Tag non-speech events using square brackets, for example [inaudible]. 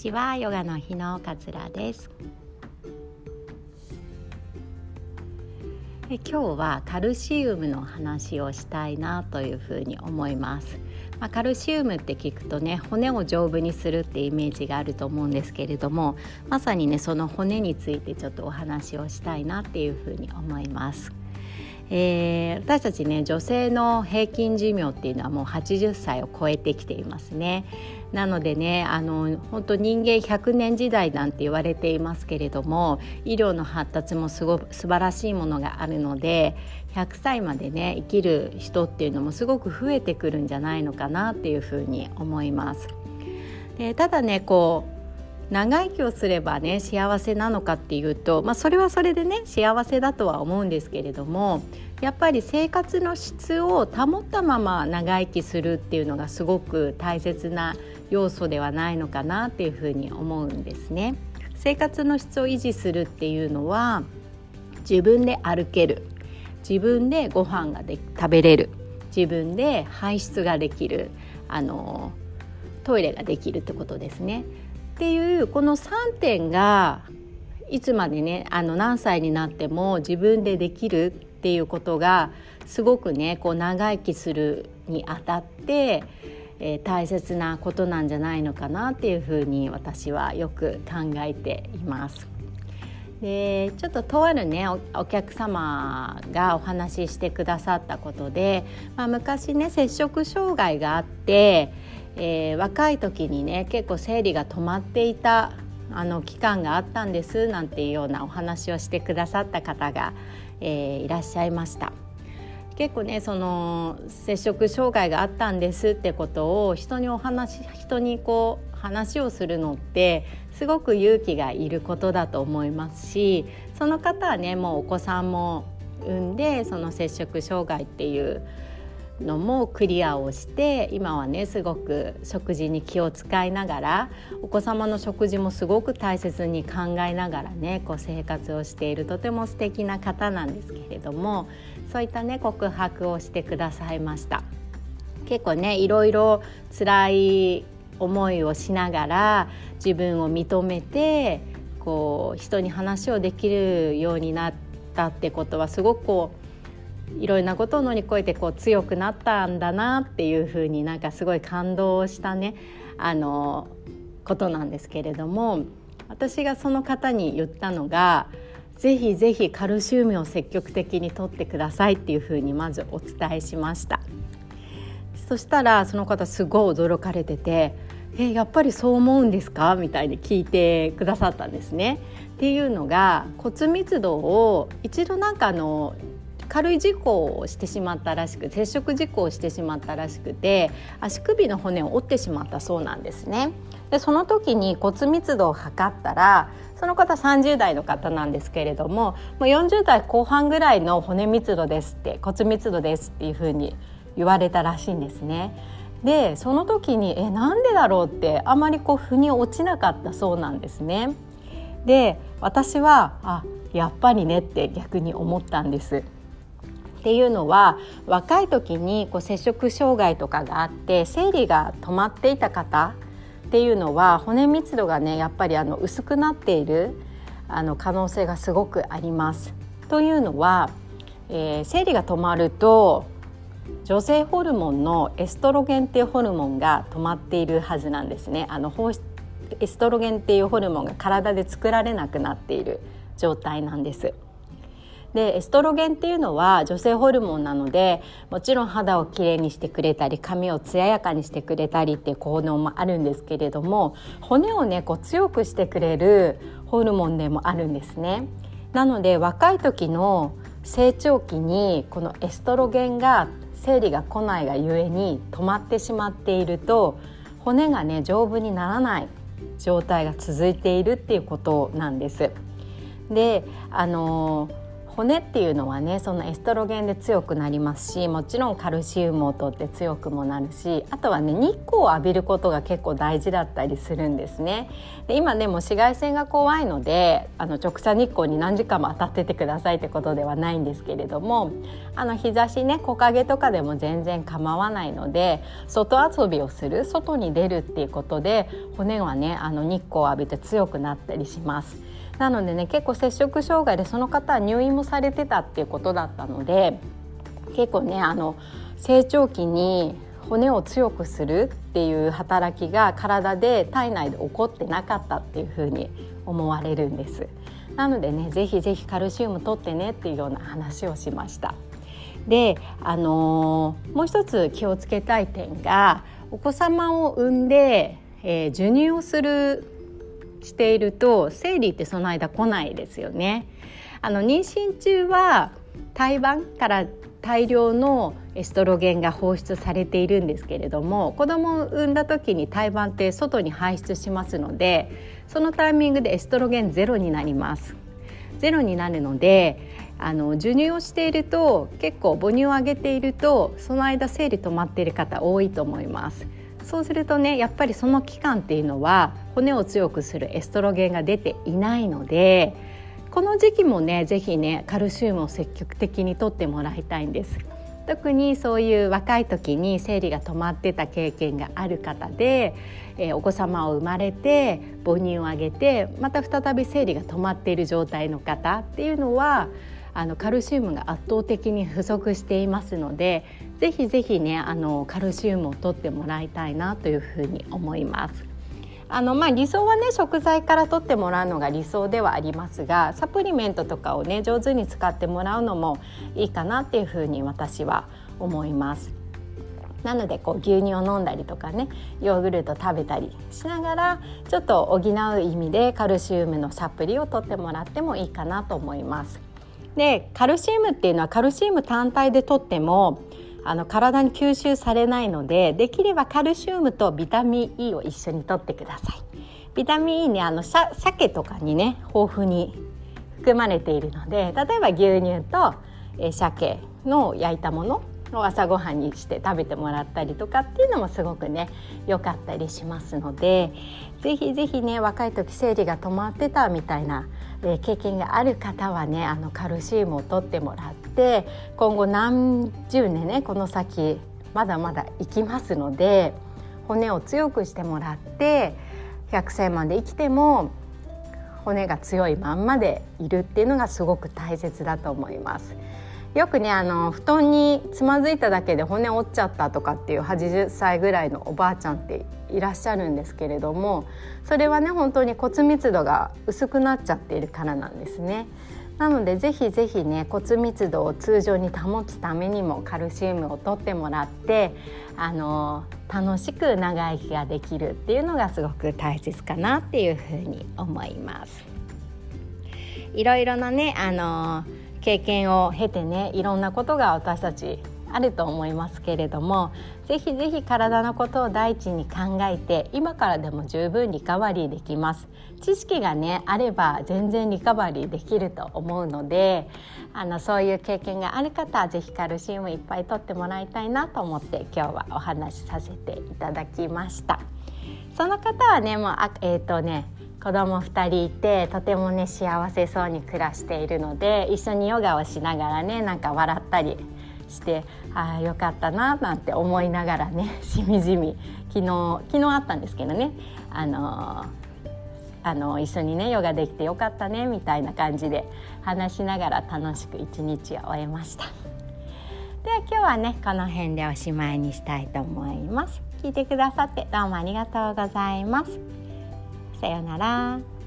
ちは。ヨガの日の桂です。え今日はカルシウムの話をしたいなというふうに思います、まあ、カルシウムって聞くとね骨を丈夫にするってイメージがあると思うんですけれどもまさにねその骨についてちょっとお話をしたいなっていうふうに思います。えー、私たちね女性の平均寿命っていうのはもう80歳を超えてきていますねなのでねあの本当人間100年時代なんて言われていますけれども医療の発達もすご素晴らしいものがあるので100歳までね生きる人っていうのもすごく増えてくるんじゃないのかなっていうふうに思います。でただねこう長生きをすればね幸せなのかっていうと、まあ、それはそれでね幸せだとは思うんですけれどもやっぱり生活の質を保ったまま長生きするっていうのがすごく大切な要素ではないのかなっていうふうに思うんですね。生活の質を維持するっていうのは自分で歩ける自分でご飯がで食べれる自分で排出ができるあのトイレができるってことですね。っていうこの3点がいつまでねあの何歳になっても自分でできるっていうことがすごくねこう長生きするにあたって、えー、大切なことなんじゃないのかなっていうふうに私はよく考えています。でちょっととあるねお客様がお話ししてくださったことで、まあ、昔ね摂食障害があって、えー、若い時にね結構生理が止まっていたあの期間があったんですなんていうようなお話をしてくださった方が、えー、いらっしゃいました。結構ねその摂食障害があったんですってことを人にお話人にこう話をするのってすごく勇気がいることだと思いますしその方はねもうお子さんも産んでその摂食障害っていうのもクリアをして今はねすごく食事に気を使いながらお子様の食事もすごく大切に考えながらねこう生活をしているとても素敵な方なんですけれどもそういったね告白をしてくださいました。結構ねいろいろ辛い思いをしながら自分を認めてこう人に話をできるようになったってことはすごくこういろいろなことを乗り越えてこう強くなったんだなっていうふうになんかすごい感動したね。あのことなんですけれども私がその方に言ったのがぜひぜひカルシウムを積極的にとってくださいっていうふうにまずお伝えしました。そしたらその方すごい驚かれててえやっぱりそう思うんですか？みたいに聞いてくださったんですね。っていうのが骨密度を一度なんかあの軽い事故をしてしまったらしく接触事故をしてしまったらしくて足首の骨を折ってしまったそうなんですね。でその時に骨密度を測ったらその方30代の方なんですけれどももう40代後半ぐらいの骨密度ですって骨密度ですっていうふうに言われたらしいんですね。でその時にえなんでだろうってあまりこう腑に落ちなかったそうなんですね。で私はあやっぱりねって逆に思ったんです。っていうのは若い時にこう摂食障害とかがあって生理が止まっていた方っていうのは骨密度がねやっぱりあの薄くなっているあの可能性がすごくあります。というのは、えー、生理が止まると女性ホルモンのエストロゲンっていうホルモンが止まっているはずなんですねあのエストロゲンっていうホルモンが体で作られなくなっている状態なんですでエストロゲンっていうのは女性ホルモンなのでもちろん肌をきれいにしてくれたり髪を艶やかにしてくれたりっていう効能もあるんですけれども骨をねこう強くしてくれるホルモンでもあるんですねなので若い時の成長期にこのエストロゲンが生理が来ないがゆえに止まってしまっていると骨がね丈夫にならない状態が続いているっていうことなんです。であの骨っていうのはねそのエストロゲンで強くなりますしもちろんカルシウムをとって強くもなるしあとはね日光を浴びることが結構大事だったりするんですねで今でもう紫外線が怖いのであの直射日光に何時間も当たっててくださいってことではないんですけれどもあの日差しね木陰とかでも全然構わないので外遊びをする外に出るっていうことで骨はねあの日光を浴びて強くなったりします。なのでね結構摂食障害でその方は入院もされてたっていうことだったので結構ねあの成長期に骨を強くするっていう働きが体で体内で起こってなかったっていうふうに思われるんです。なのでねぜひぜひカルシウム取ってねっていうような話をしました。で、あのー、もう一つ気をつけたい点がお子様を産んで、えー、授乳をするしていると生理ってその間来ないですよね。あの妊娠中は胎盤から大量のエストロゲンが放出されているんですけれども子供を産んだ時に胎盤って外に排出しますのでそのタイミングでエストロゲンゼロになりますゼロになるのであの授乳をしていると結構母乳をあげているとその間生理止まっている方多いと思いますそうするとねやっぱりその期間っていうのは骨を強くするエストロゲンが出ていないのでこの時期もね是非ねカルシウムを積極的にとってもらいたいんです。特にそういう若い時に生理が止まってた経験がある方で、えー、お子様を生まれて母乳をあげてまた再び生理が止まっている状態の方っていうのはあのカルシウムが圧倒的に不足していますのでぜひぜひねあのカルシウムをとってもらいたいなというふうに思います。あのまあ理想はね食材から取ってもらうのが理想ではありますがサプリメントとかをね上手に使ってもらうのもいいかなっていうふうに私は思います。なのでこう牛乳を飲んだりとかねヨーグルト食べたりしながらちょっと補う意味でカルシウムのサプリを取ってもらってもいいかなと思います。でカルシウムっていうのはカルシウム単体で取ってもあの体に吸収されないのでできればカルシウムとビタミン E を一緒に取ってください。ビタミン E ねあの鮭とかにね豊富に含まれているので例えば牛乳と、え鮭の焼いたものを朝ごはんにして食べてもらったりとかっていうのもすごくね良かったりしますので是非是非ね若い時生理が止まってたみたいなえ経験がある方はねあのカルシウムを取ってもらって今後何十年ねこの先まだまだ生きますので骨を強くしてもらって100歳まで生きても骨が強いまんまでいるっていうのがすごく大切だと思います。よくねあの布団につまずいただけで骨折っちゃったとかっていう80歳ぐらいのおばあちゃんっていらっしゃるんですけれどもそれはね本当に骨密度が薄くなっちゃっているからなんですね。なのでぜひぜひね骨密度を通常に保つためにもカルシウムをとってもらってあの楽しく長生きができるっていうのがすごく大切かなっていうふうに思います。いろいろなねあの経験を経てねいろんなことが私たちあると思いますけれどもぜひぜひ体のことを第一に考えて今からでも十分リカバリーできます。知識がねあれば全然リカバリーできると思うのであのそういう経験がある方はぜひカルシウムいっぱい取ってもらいたいなと思って今日はお話しさせていただきました。その方はねもうあえっ、ー、とね子供2人いてとてもね幸せそうに暮らしているので一緒にヨガをしながらねなんか笑ったりしてああよかったななんて思いながらね [laughs] しみじみ昨日昨日あったんですけどねあのあの一緒にねヨガできてよかったねみたいな感じで話しながら楽しく一日を終えました。では今日はねこの辺でおしまいにしたいと思います。聞いてくださってどうもありがとうございます。さようなら。